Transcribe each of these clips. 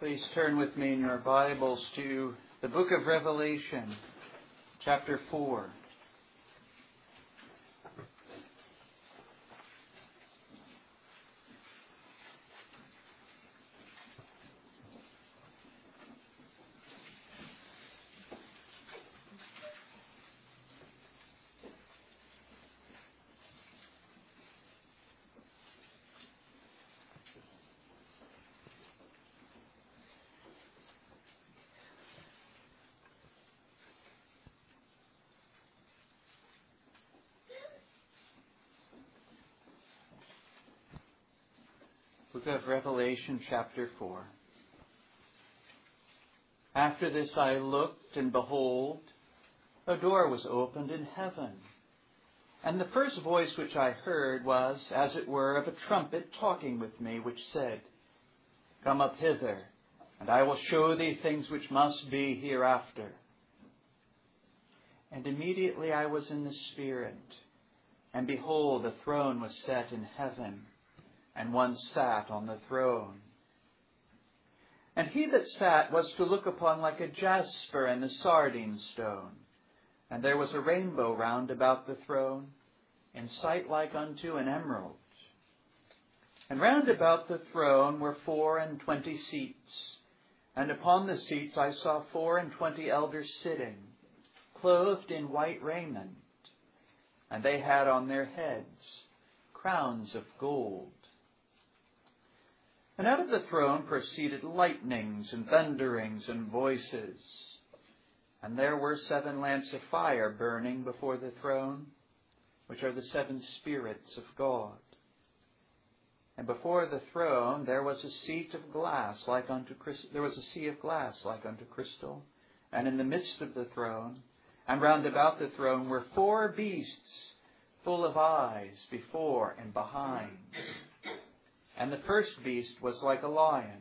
Please turn with me in your Bibles to the book of Revelation, chapter 4. Book of Revelation, chapter 4. After this I looked, and behold, a door was opened in heaven. And the first voice which I heard was, as it were, of a trumpet talking with me, which said, Come up hither, and I will show thee things which must be hereafter. And immediately I was in the Spirit, and behold, a throne was set in heaven and one sat on the throne. And he that sat was to look upon like a jasper and a sardine stone. And there was a rainbow round about the throne, in sight like unto an emerald. And round about the throne were four and twenty seats. And upon the seats I saw four and twenty elders sitting, clothed in white raiment. And they had on their heads crowns of gold. And out of the throne proceeded lightnings and thunderings and voices. And there were seven lamps of fire burning before the throne, which are the seven spirits of God. And before the throne there was a seat of glass like unto there was a sea of glass like unto crystal, and in the midst of the throne, and round about the throne were four beasts full of eyes before and behind. And the first beast was like a lion,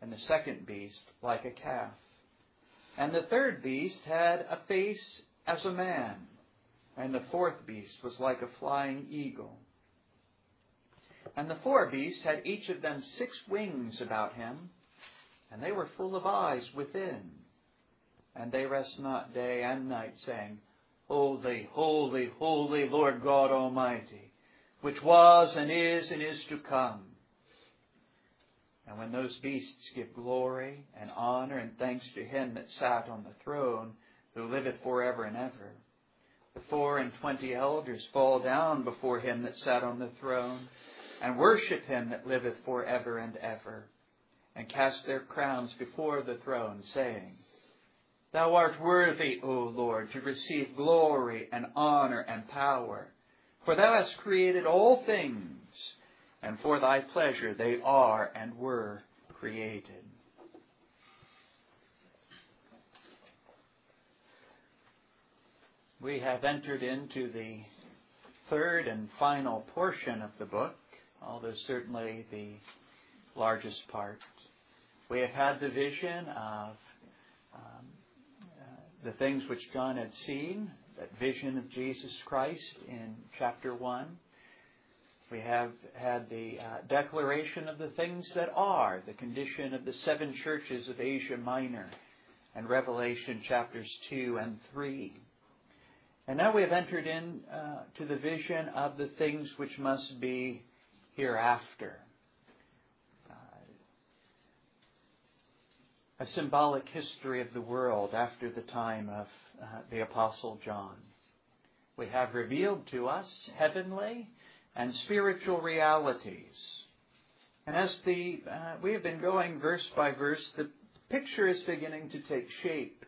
and the second beast like a calf. And the third beast had a face as a man, and the fourth beast was like a flying eagle. And the four beasts had each of them six wings about him, and they were full of eyes within. And they rest not day and night, saying, Holy, holy, holy Lord God Almighty, which was and is and is to come. And when those beasts give glory and honor and thanks to him that sat on the throne, who liveth for ever and ever, the four and twenty elders fall down before him that sat on the throne, and worship him that liveth for ever and ever, and cast their crowns before the throne, saying, Thou art worthy, O Lord, to receive glory and honor and power, for thou hast created all things and for thy pleasure they are and were created. We have entered into the third and final portion of the book, although certainly the largest part. We have had the vision of um, uh, the things which John had seen, that vision of Jesus Christ in chapter 1. We have had the uh, declaration of the things that are, the condition of the seven churches of Asia Minor, and Revelation chapters 2 and 3. And now we have entered in uh, to the vision of the things which must be hereafter. Uh, a symbolic history of the world after the time of uh, the Apostle John. We have revealed to us heavenly and spiritual realities. And as the uh, we have been going verse by verse, the picture is beginning to take shape.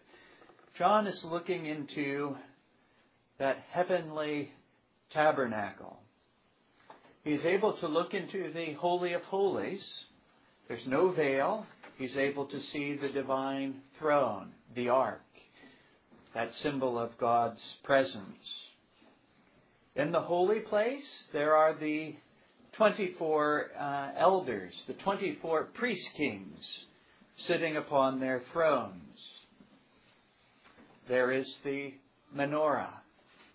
John is looking into that heavenly tabernacle. He's able to look into the Holy of Holies. There's no veil. He's able to see the divine throne, the ark, that symbol of God's presence. In the holy place, there are the 24 uh, elders, the 24 priest kings sitting upon their thrones. There is the menorah,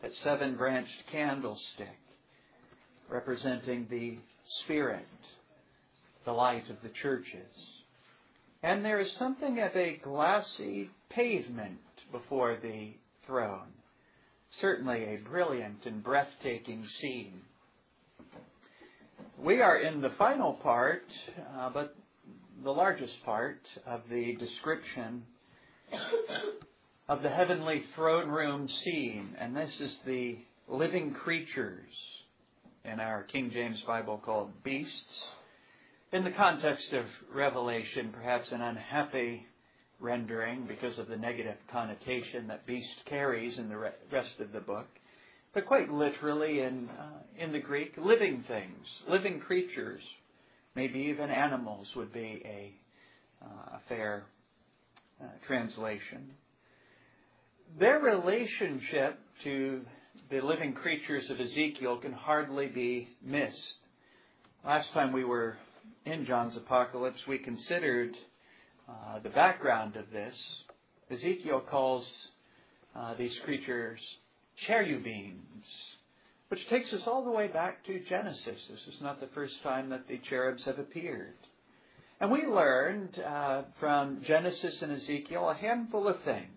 that seven branched candlestick, representing the Spirit, the light of the churches. and there is something of a glassy pavement before the throne. Certainly a brilliant and breathtaking scene. We are in the final part, uh, but the largest part of the description of the heavenly throne room scene, and this is the living creatures in our King James Bible called beasts. In the context of Revelation, perhaps an unhappy rendering because of the negative connotation that beast carries in the rest of the book, but quite literally in, uh, in the Greek, living things, living creatures, maybe even animals would be a, uh, a fair uh, translation. Their relationship to the living creatures of Ezekiel can hardly be missed. Last time we were in John's Apocalypse, we considered uh, the background of this. Ezekiel calls uh, these creatures cherubims, which takes us all the way back to Genesis. This is not the first time that the cherubs have appeared. And we learned uh, from Genesis and Ezekiel a handful of things.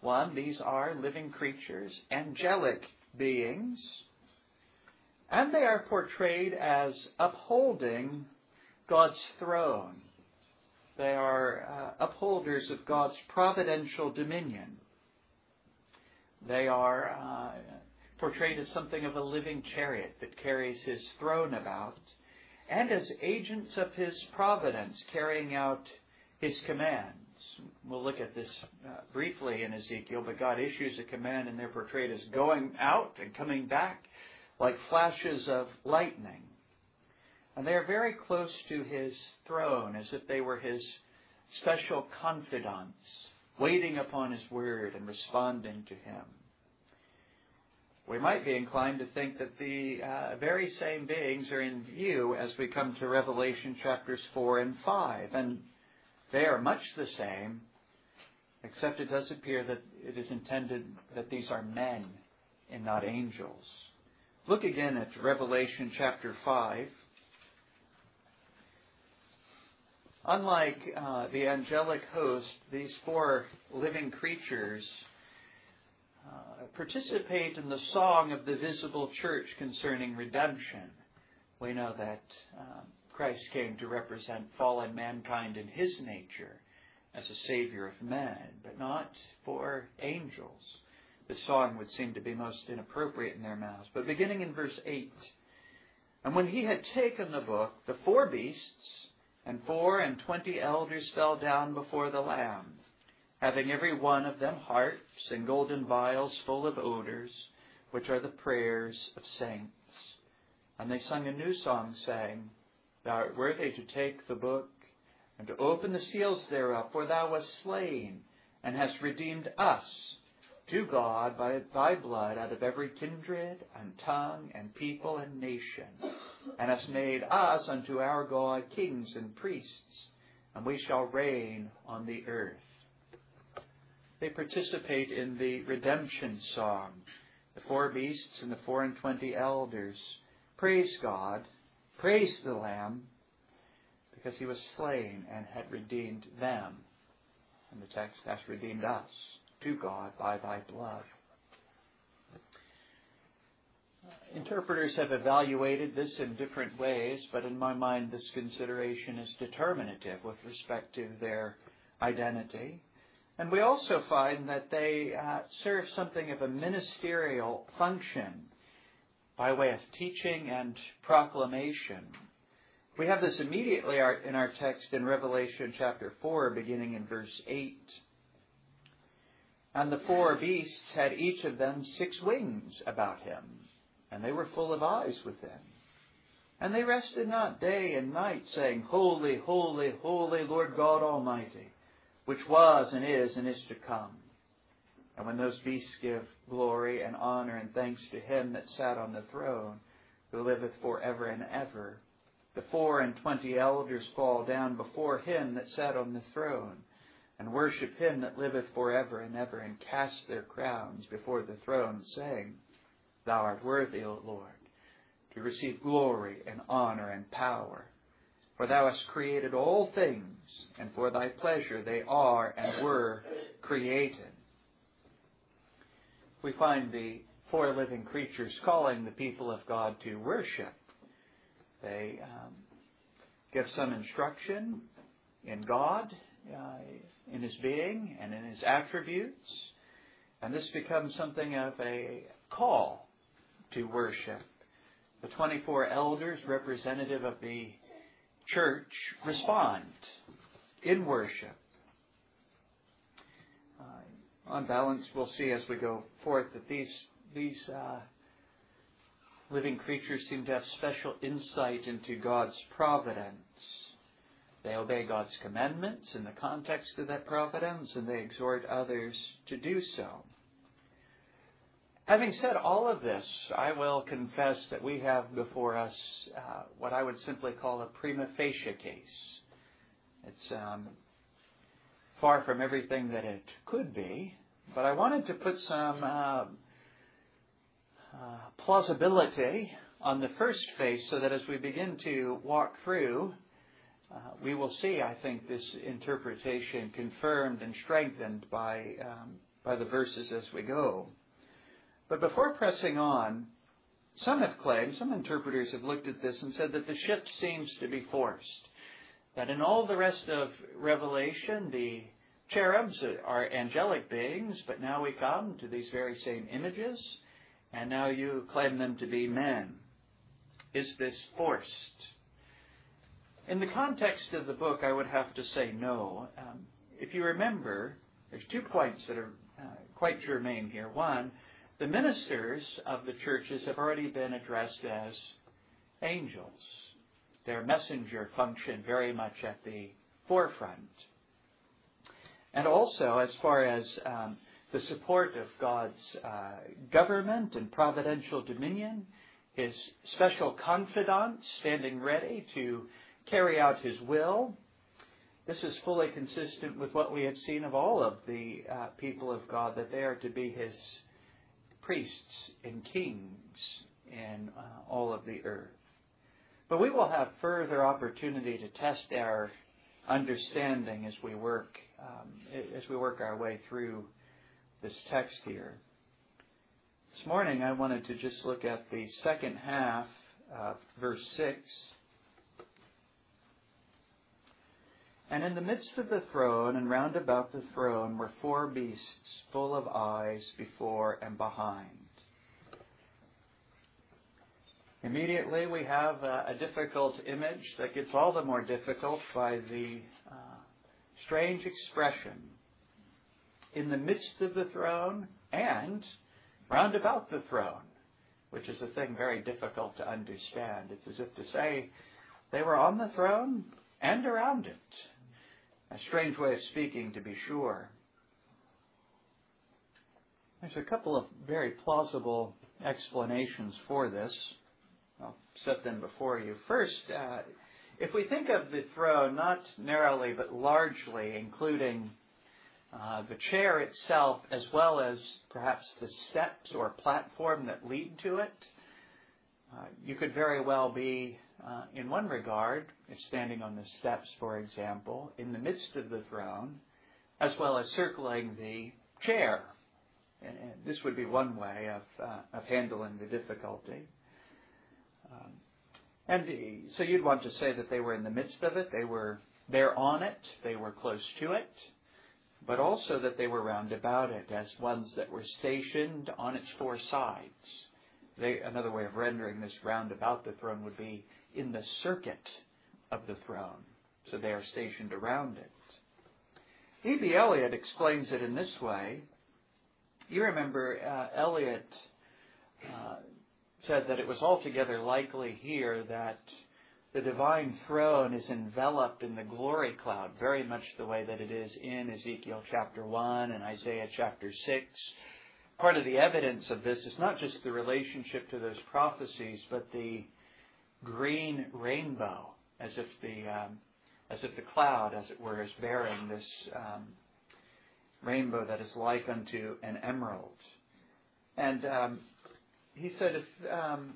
One, these are living creatures, angelic beings, and they are portrayed as upholding God's throne. They are uh, upholders of God's providential dominion. They are uh, portrayed as something of a living chariot that carries his throne about, and as agents of his providence carrying out his commands. We'll look at this uh, briefly in Ezekiel, but God issues a command, and they're portrayed as going out and coming back like flashes of lightning. And they are very close to his throne, as if they were his special confidants, waiting upon his word and responding to him. We might be inclined to think that the uh, very same beings are in view as we come to Revelation chapters 4 and 5. And they are much the same, except it does appear that it is intended that these are men and not angels. Look again at Revelation chapter 5. Unlike uh, the angelic host, these four living creatures uh, participate in the song of the visible church concerning redemption. We know that um, Christ came to represent fallen mankind in his nature as a savior of men, but not for angels. The song would seem to be most inappropriate in their mouths. But beginning in verse 8, and when he had taken the book, the four beasts and four and twenty elders fell down before the Lamb, having every one of them harps and golden vials full of odors, which are the prayers of saints. And they sung a new song, saying, Thou art worthy to take the book and to open the seals thereof, for thou wast slain and hast redeemed us to God by thy blood out of every kindred and tongue and people and nation, and hast made us unto our God kings and priests, and we shall reign on the earth. They participate in the redemption song. The four beasts and the four and twenty elders praise God Praise the Lamb because he was slain and had redeemed them. And the text has redeemed us to God by thy blood. Interpreters have evaluated this in different ways, but in my mind, this consideration is determinative with respect to their identity. And we also find that they uh, serve something of a ministerial function by way of teaching and proclamation. We have this immediately in our text in Revelation chapter 4, beginning in verse 8. And the four beasts had each of them six wings about him, and they were full of eyes within. And they rested not day and night, saying, Holy, holy, holy Lord God Almighty, which was and is and is to come. And when those beasts give glory and honor and thanks to him that sat on the throne, who liveth for ever and ever, the four and twenty elders fall down before him that sat on the throne, and worship him that liveth for ever and ever, and cast their crowns before the throne, saying, Thou art worthy, O Lord, to receive glory and honor and power. For thou hast created all things, and for thy pleasure they are and were created. We find the four living creatures calling the people of God to worship. They um, give some instruction in God, uh, in His being, and in His attributes. And this becomes something of a call to worship. The 24 elders, representative of the church, respond in worship. Uh, on balance, we'll see as we go forth that these these uh, living creatures seem to have special insight into God's providence. They obey God's commandments in the context of that providence, and they exhort others to do so. Having said all of this, I will confess that we have before us uh, what I would simply call a prima facie case. It's um, far from everything that it could be, but I wanted to put some uh, uh, plausibility on the first face so that as we begin to walk through, we will see, I think, this interpretation confirmed and strengthened by, um, by the verses as we go. But before pressing on, some have claimed, some interpreters have looked at this and said that the shift seems to be forced. That in all the rest of Revelation, the cherubs are angelic beings, but now we come to these very same images and now you claim them to be men. Is this forced? In the context of the book, I would have to say no. Um, if you remember, there's two points that are uh, quite germane here. One, the ministers of the churches have already been addressed as angels. Their messenger function very much at the forefront. And also, as far as um, the support of God's uh, government and providential dominion, his special confidant standing ready to carry out his will. This is fully consistent with what we had seen of all of the uh, people of God, that they are to be his priests and kings in uh, all of the earth. But we will have further opportunity to test our understanding as we work um, as we work our way through this text here. This morning I wanted to just look at the second half of verse 6. And in the midst of the throne and round about the throne were four beasts full of eyes before and behind. Immediately we have a, a difficult image that gets all the more difficult by the uh, strange expression in the midst of the throne and round about the throne, which is a thing very difficult to understand. It's as if to say they were on the throne and around it. A strange way of speaking, to be sure. There's a couple of very plausible explanations for this. I'll set them before you. First, uh, if we think of the throne not narrowly but largely including uh, the chair itself, as well as perhaps the steps or platform that lead to it, uh, you could very well be, uh, in one regard, if standing on the steps, for example, in the midst of the throne, as well as circling the chair. And, and this would be one way of, uh, of handling the difficulty. Um, and so you'd want to say that they were in the midst of it, they were there on it, they were close to it but also that they were round about it as ones that were stationed on its four sides. They, another way of rendering this round about the throne would be in the circuit of the throne. So they are stationed around it. E.B. Elliott explains it in this way. You remember uh, Elliott uh, said that it was altogether likely here that the divine throne is enveloped in the glory cloud, very much the way that it is in Ezekiel chapter 1 and Isaiah chapter 6. Part of the evidence of this is not just the relationship to those prophecies, but the green rainbow, as if the um, as if the cloud, as it were, is bearing this um, rainbow that is like unto an emerald. And um, he said, if um,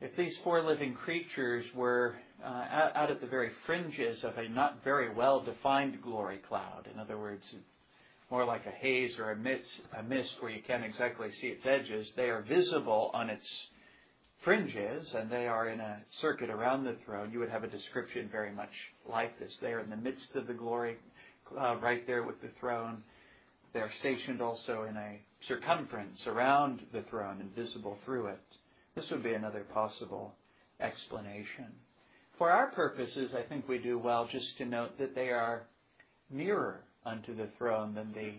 if these four living creatures were uh, out at the very fringes of a not very well defined glory cloud, in other words, more like a haze or a mist, a mist where you can't exactly see its edges, they are visible on its fringes and they are in a circuit around the throne. You would have a description very much like this. They are in the midst of the glory cloud, right there with the throne. They are stationed also in a circumference around the throne and visible through it. This would be another possible explanation. For our purposes, I think we do well just to note that they are nearer unto the throne than the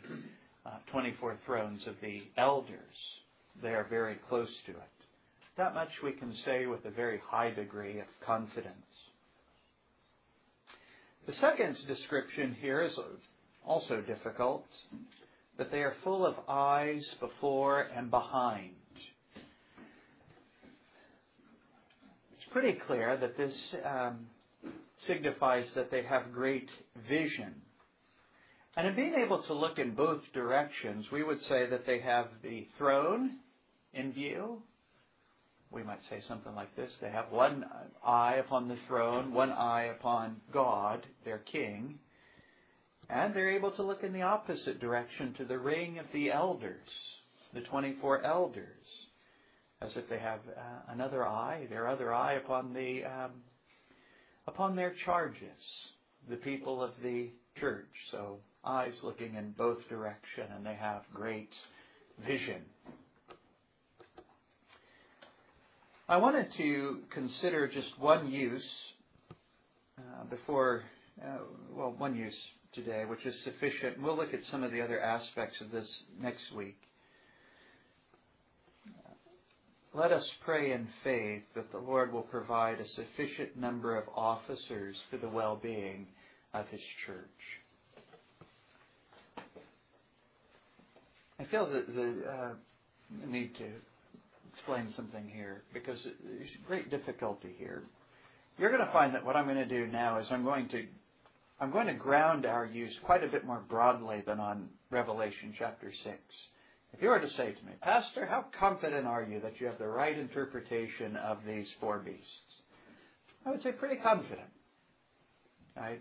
uh, 24 thrones of the elders. They are very close to it. That much we can say with a very high degree of confidence. The second description here is also difficult, that they are full of eyes before and behind. It's pretty clear that this um, signifies that they have great vision. And in being able to look in both directions, we would say that they have the throne in view. We might say something like this they have one eye upon the throne, one eye upon God, their king, and they're able to look in the opposite direction to the ring of the elders, the 24 elders as if they have uh, another eye, their other eye upon the um, upon their charges, the people of the church. So eyes looking in both direction, and they have great vision. I wanted to consider just one use uh, before, uh, well, one use today, which is sufficient. We'll look at some of the other aspects of this next week. Let us pray in faith that the Lord will provide a sufficient number of officers for the well being of His church. I feel that the uh, need to explain something here because there's great difficulty here. You're going to find that what I'm going to do now is I'm going to I'm going to ground our use quite a bit more broadly than on Revelation chapter 6. If you were to say to me, Pastor, how confident are you that you have the right interpretation of these four beasts? I would say pretty confident. I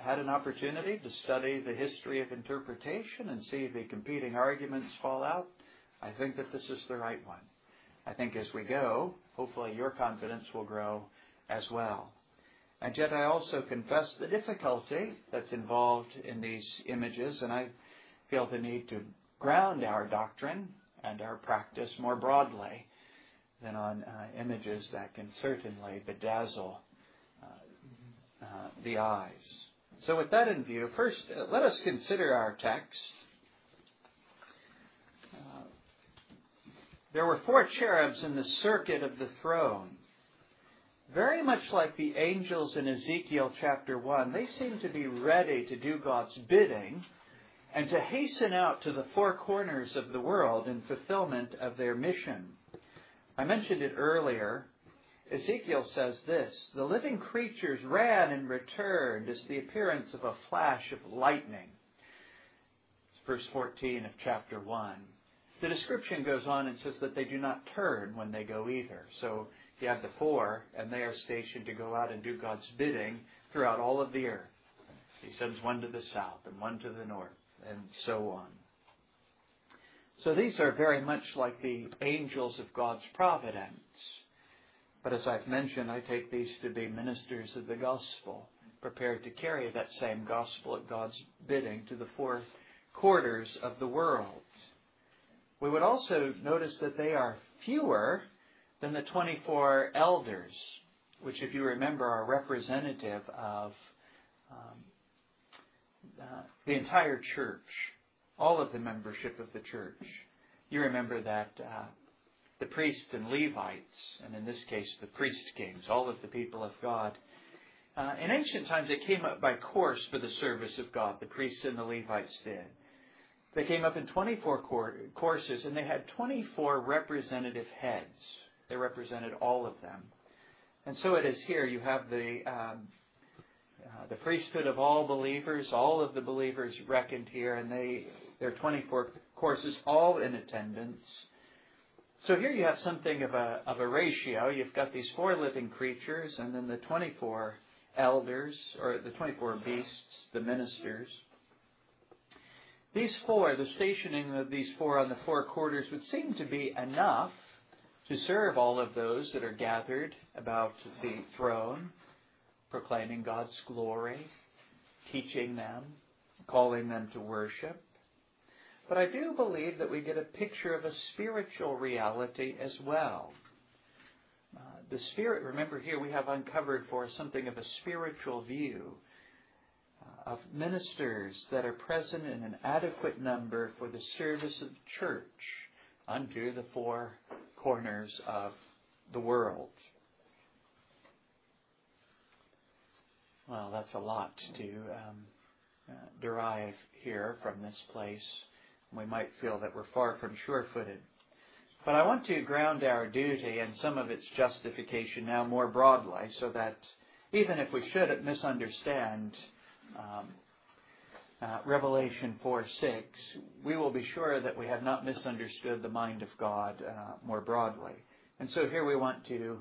had an opportunity to study the history of interpretation and see the competing arguments fall out. I think that this is the right one. I think as we go, hopefully your confidence will grow as well. And yet I also confess the difficulty that's involved in these images, and I feel the need to ground our doctrine and our practice more broadly than on uh, images that can certainly bedazzle uh, the eyes. So, with that in view, first uh, let us consider our text. Uh, there were four cherubs in the circuit of the throne. Very much like the angels in Ezekiel chapter 1, they seem to be ready to do God's bidding and to hasten out to the four corners of the world in fulfillment of their mission. I mentioned it earlier. Ezekiel says this The living creatures ran and returned as the appearance of a flash of lightning. It's verse 14 of chapter 1. The description goes on and says that they do not turn when they go either. So you have the four, and they are stationed to go out and do God's bidding throughout all of the earth. He sends one to the south and one to the north and so on. So these are very much like the angels of God's providence. But as I've mentioned, I take these to be ministers of the gospel, prepared to carry that same gospel at God's bidding to the four quarters of the world. We would also notice that they are fewer than the 24 elders, which, if you remember, are representative of um, uh, the entire church, all of the membership of the church. You remember that uh, the priests and Levites, and in this case the priest kings, all of the people of God, uh, in ancient times they came up by course for the service of God. The priests and the Levites did. They came up in 24 courses, and they had 24 representative heads. They represented all of them. And so it is here. You have the um, uh, the priesthood of all believers, all of the believers reckoned here, and they there are 24 courses, all in attendance. So here you have something of a, of a ratio. You've got these four living creatures and then the 24 elders, or the 24 beasts, the ministers. These four, the stationing of these four on the four quarters would seem to be enough to serve all of those that are gathered about the throne, proclaiming God's glory, teaching them, calling them to worship. But I do believe that we get a picture of a spiritual reality as well. Uh, the Spirit, remember here we have uncovered for something of a spiritual view uh, of ministers that are present in an adequate number for the service of the church unto the four corners of the world. Well, that's a lot to um, uh, derive here from this place. We might feel that we're far from sure footed. But I want to ground our duty and some of its justification now more broadly so that even if we should misunderstand um, uh, Revelation 4 6, we will be sure that we have not misunderstood the mind of God uh, more broadly. And so here we want to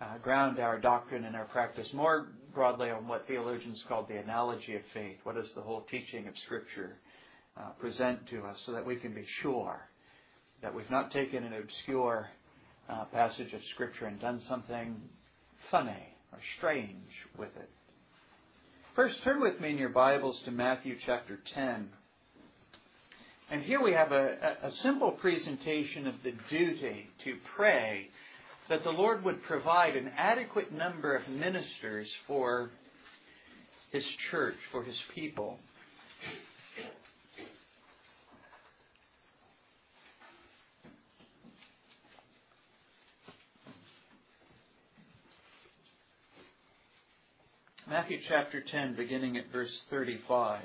uh, ground our doctrine and our practice more broadly on what theologians call the analogy of faith. What is the whole teaching of Scripture uh, present to us so that we can be sure that we've not taken an obscure uh, passage of Scripture and done something funny or strange with it. First, turn with me in your Bibles to Matthew chapter 10. And here we have a, a, simple presentation of the duty to pray that the Lord would provide an adequate number of ministers for His church, for His people. Matthew chapter 10, beginning at verse 35.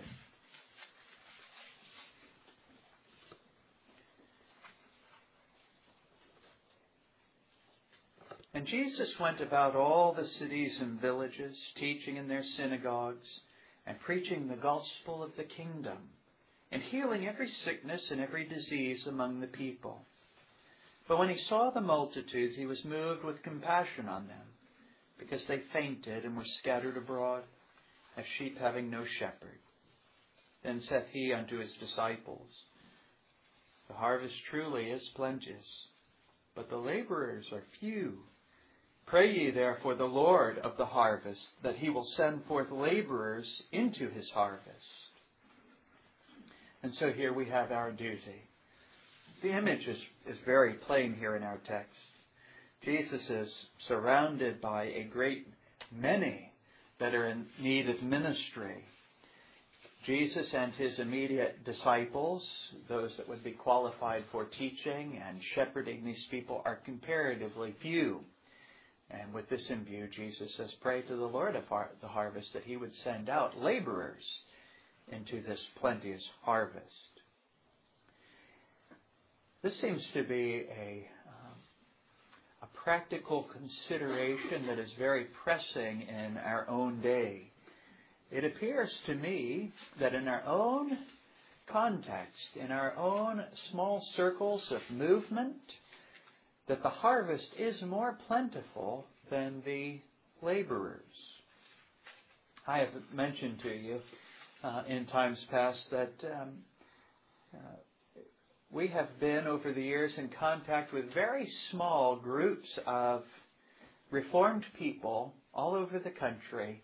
And Jesus went about all the cities and villages, teaching in their synagogues, and preaching the gospel of the kingdom, and healing every sickness and every disease among the people. But when he saw the multitudes, he was moved with compassion on them because they fainted and were scattered abroad as sheep having no shepherd. Then saith he unto his disciples, The harvest truly is plenteous, but the laborers are few. Pray ye therefore the Lord of the harvest that he will send forth laborers into his harvest. And so here we have our duty. The image is, is very plain here in our text. Jesus is surrounded by a great many that are in need of ministry. Jesus and his immediate disciples, those that would be qualified for teaching and shepherding these people, are comparatively few. And with this in view, Jesus says, Pray to the Lord of the harvest that he would send out laborers into this plenteous harvest. This seems to be a practical consideration that is very pressing in our own day. It appears to me that in our own context, in our own small circles of movement, that the harvest is more plentiful than the laborers. I have mentioned to you uh, in times past that um, uh, we have been over the years in contact with very small groups of Reformed people all over the country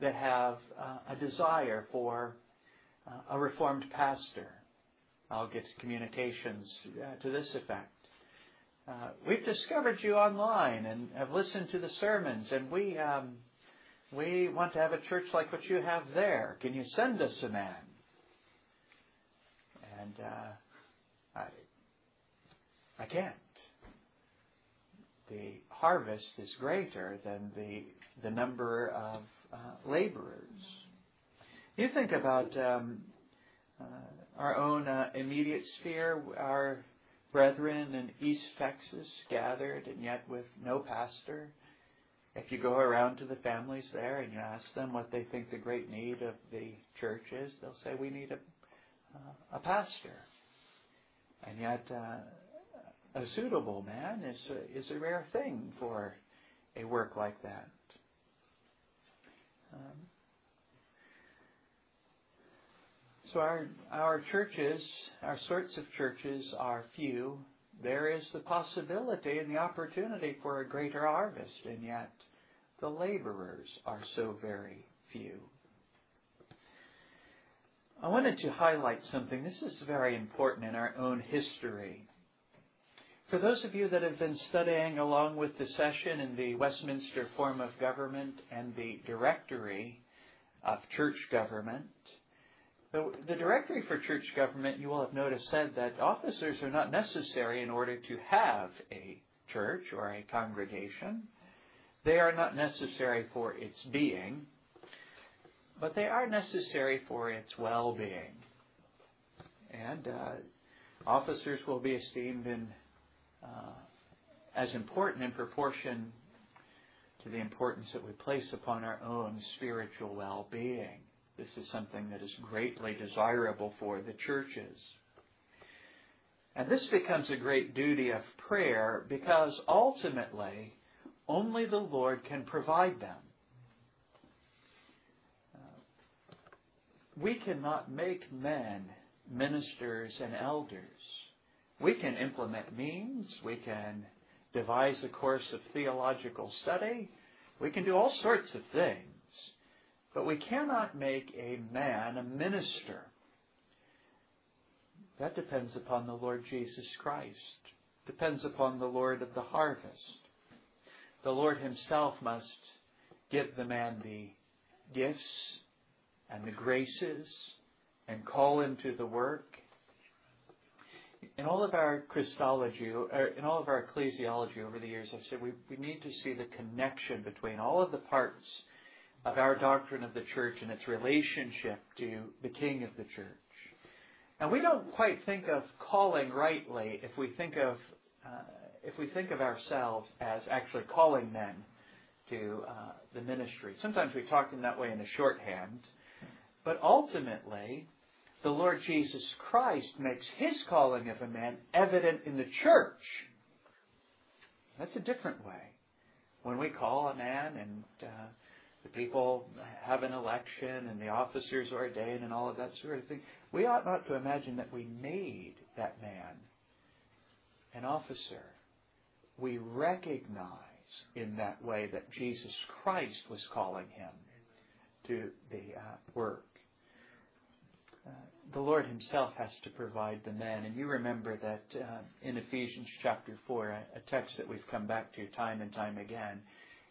that have uh, a desire for uh, a Reformed pastor. I'll get communications uh, to this effect. Uh, we've discovered you online and have listened to the sermons, and we um, we want to have a church like what you have there. Can you send us a man? And uh, I, I can't. The harvest is greater than the, the number of uh, laborers. You think about um, uh, our own uh, immediate sphere, our brethren in East Texas gathered and yet with no pastor. If you go around to the families there and you ask them what they think the great need of the church is, they'll say, We need a, uh, a pastor. And yet, uh, a suitable man is a, is a rare thing for a work like that. Um, so our our churches, our sorts of churches are few. There is the possibility and the opportunity for a greater harvest, and yet the laborers are so very few. I wanted to highlight something. This is very important in our own history. For those of you that have been studying along with the session in the Westminster Form of Government and the Directory of Church Government, the, the, Directory for Church Government, you will have noticed, said that officers are not necessary in order to have a church or a congregation. They are not necessary for its being but they are necessary for its well being. And uh, officers will be esteemed in, uh, as important in proportion to the importance that we place upon our own spiritual well being. This is something that is greatly desirable for the churches. And this becomes a great duty of prayer because ultimately only the Lord can provide them. We cannot make men ministers and elders. We can implement means, we can devise a course of theological study, we can do all sorts of things, but we cannot make a man a minister. That depends upon the Lord Jesus Christ, depends upon the Lord of the harvest. The Lord Himself must give the man the gifts and the graces and call him to the work. In all of our Christology, in all of our ecclesiology over the years, I've said we, we need to see the connection between all of the parts of our doctrine of the church and its relationship to the King of the church. And we don't quite think of calling rightly if we think of uh, if we think of ourselves as actually calling men to uh, the ministry. Sometimes we talk in that way in a shorthand, but ultimately, the Lord Jesus Christ makes his calling of a man evident in the church. That's a different way. When we call a man and uh, the people have an election and the officers are ordained and all of that sort of thing, we ought not to imagine that we made that man an officer. We recognize in that way that Jesus Christ was calling him to the uh, work the Lord Himself has to provide the men. And you remember that uh, in Ephesians chapter 4, a, a text that we've come back to time and time again,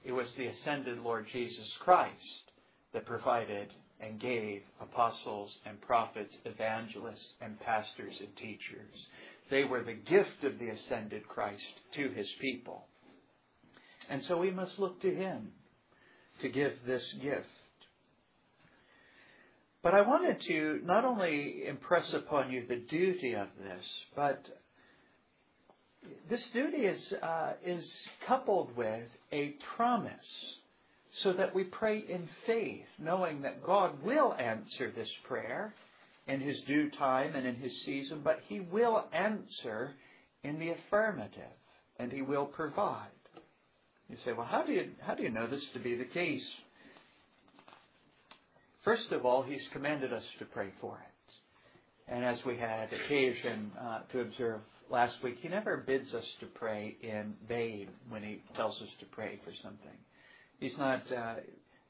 it was the ascended Lord Jesus Christ that provided and gave apostles and prophets, evangelists and pastors and teachers. They were the gift of the ascended Christ to his people. And so we must look to him to give this gift. But I wanted to not only impress upon you the duty of this, but this duty is, uh, is coupled with a promise so that we pray in faith, knowing that God will answer this prayer in His due time and in His season, but He will answer in the affirmative and He will provide. You say, well, how do you, how do you know this to be the case? First of all, He's commanded us to pray for it. And as we had occasion uh, to observe last week, He never bids us to pray in vain when He tells us to pray for something. He's not uh,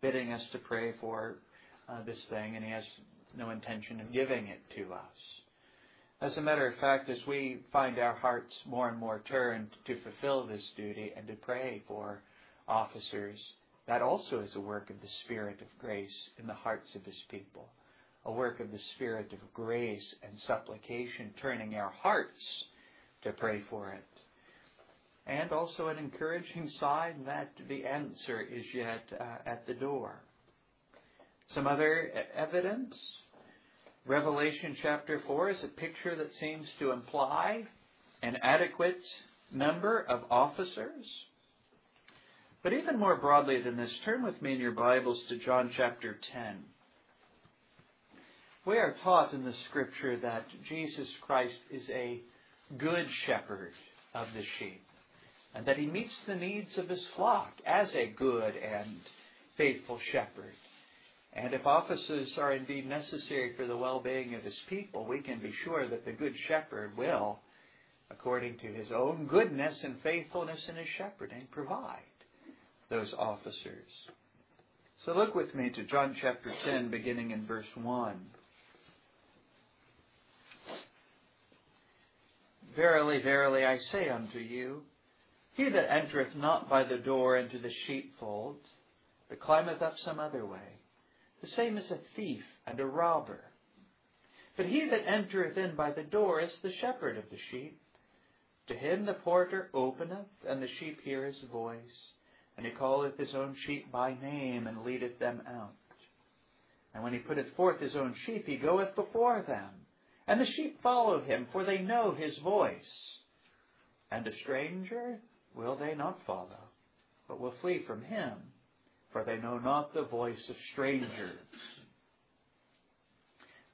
bidding us to pray for uh, this thing, and He has no intention of giving it to us. As a matter of fact, as we find our hearts more and more turned to fulfill this duty and to pray for officers that also is a work of the Spirit of grace in the hearts of His people. A work of the Spirit of grace and supplication, turning our hearts to pray for it. And also an encouraging sign that the answer is yet uh, at the door. Some other evidence. Revelation chapter 4 is a picture that seems to imply an adequate number of officers but even more broadly than this, turn with me in your Bibles to John chapter 10. We are taught in the scripture that Jesus Christ is a good shepherd of the sheep, and that he meets the needs of his flock as a good and faithful shepherd. And if offices are indeed necessary for the well-being of his people, we can be sure that the good shepherd will, according to his own goodness and faithfulness in his shepherding, provide those officers. So look with me to John chapter 10, beginning in verse 1. Verily, verily, I say unto you, he that entereth not by the door into the sheepfold, but climbeth up some other way, the same is a thief and a robber. But he that entereth in by the door is the shepherd of the sheep. To him the porter openeth, and the sheep hear his voice. And he calleth his own sheep by name, and leadeth them out. And when he putteth forth his own sheep, he goeth before them. And the sheep follow him, for they know his voice. And a stranger will they not follow, but will flee from him for they know not the voice of strangers.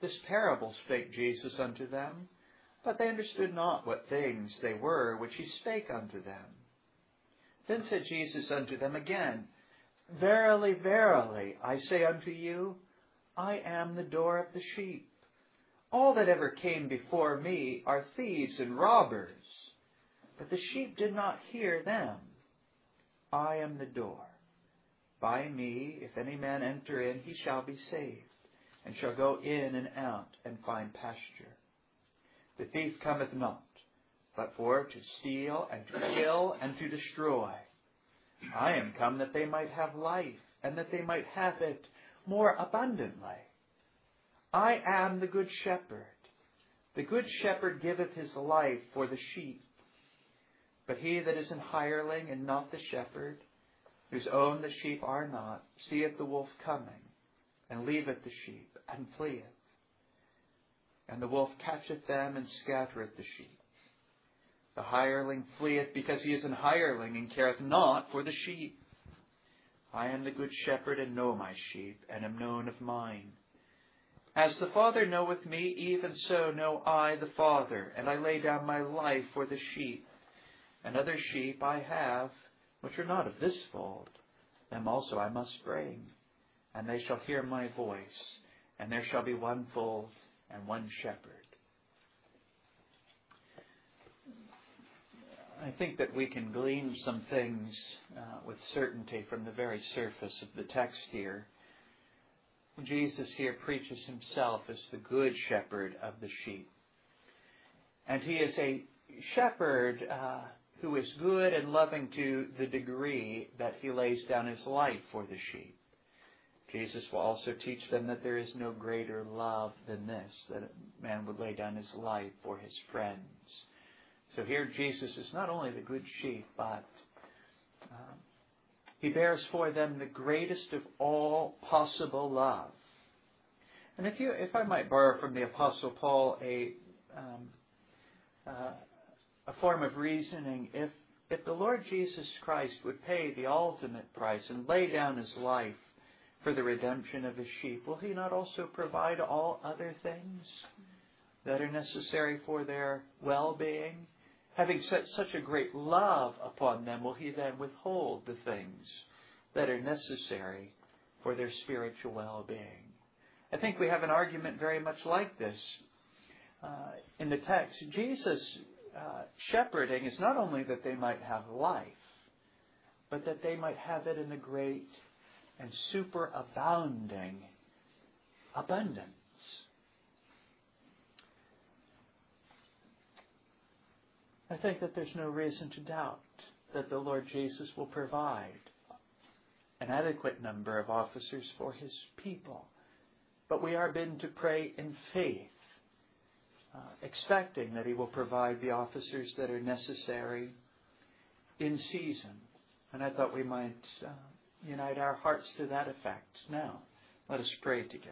This parable spake Jesus unto them, but they understood not what things they were which he spake unto them. Then said Jesus unto them again, Verily, verily, I say unto you, I am the door of the sheep. All that ever came before me are thieves and robbers, but the sheep did not hear them. I am the door. By me, if any man enter in, he shall be saved, and shall go in and out and find pasture. The thief cometh not, but for to steal and to kill and to destroy. I am come that they might have life, and that they might have it more abundantly. I am the good shepherd. The good shepherd giveth his life for the sheep. But he that is an hireling and not the shepherd, whose own the sheep are not, seeth the wolf coming, and leaveth the sheep, and fleeth. And the wolf catcheth them, and scattereth the sheep. The hireling fleeth because he is an hireling, and careth not for the sheep. I am the good shepherd, and know my sheep, and am known of mine. As the Father knoweth me, even so know I the Father, and I lay down my life for the sheep. And other sheep I have, which are not of this fold, them also I must bring, and they shall hear my voice, and there shall be one fold and one shepherd. I think that we can glean some things uh, with certainty from the very surface of the text here. Jesus here preaches himself as the good shepherd of the sheep. And he is a shepherd uh, who is good and loving to the degree that he lays down his life for the sheep. Jesus will also teach them that there is no greater love than this, that a man would lay down his life for his friends. So here Jesus is not only the good sheep, but um, he bears for them the greatest of all possible love. And if you, if I might borrow from the Apostle Paul a um, uh, a form of reasoning. If, if the Lord Jesus Christ would pay the ultimate price and lay down his life for the redemption of his sheep, will he not also provide all other things that are necessary for their well being? Having set such a great love upon them, will he then withhold the things that are necessary for their spiritual well being? I think we have an argument very much like this uh, in the text. Jesus uh, shepherding is not only that they might have life, but that they might have it in a great and superabounding abundance. I think that there's no reason to doubt that the Lord Jesus will provide an adequate number of officers for his people. But we are bidden to pray in faith uh, expecting that He will provide the officers that are necessary in season. And I thought we might uh, unite our hearts to that effect. Now, let us pray together.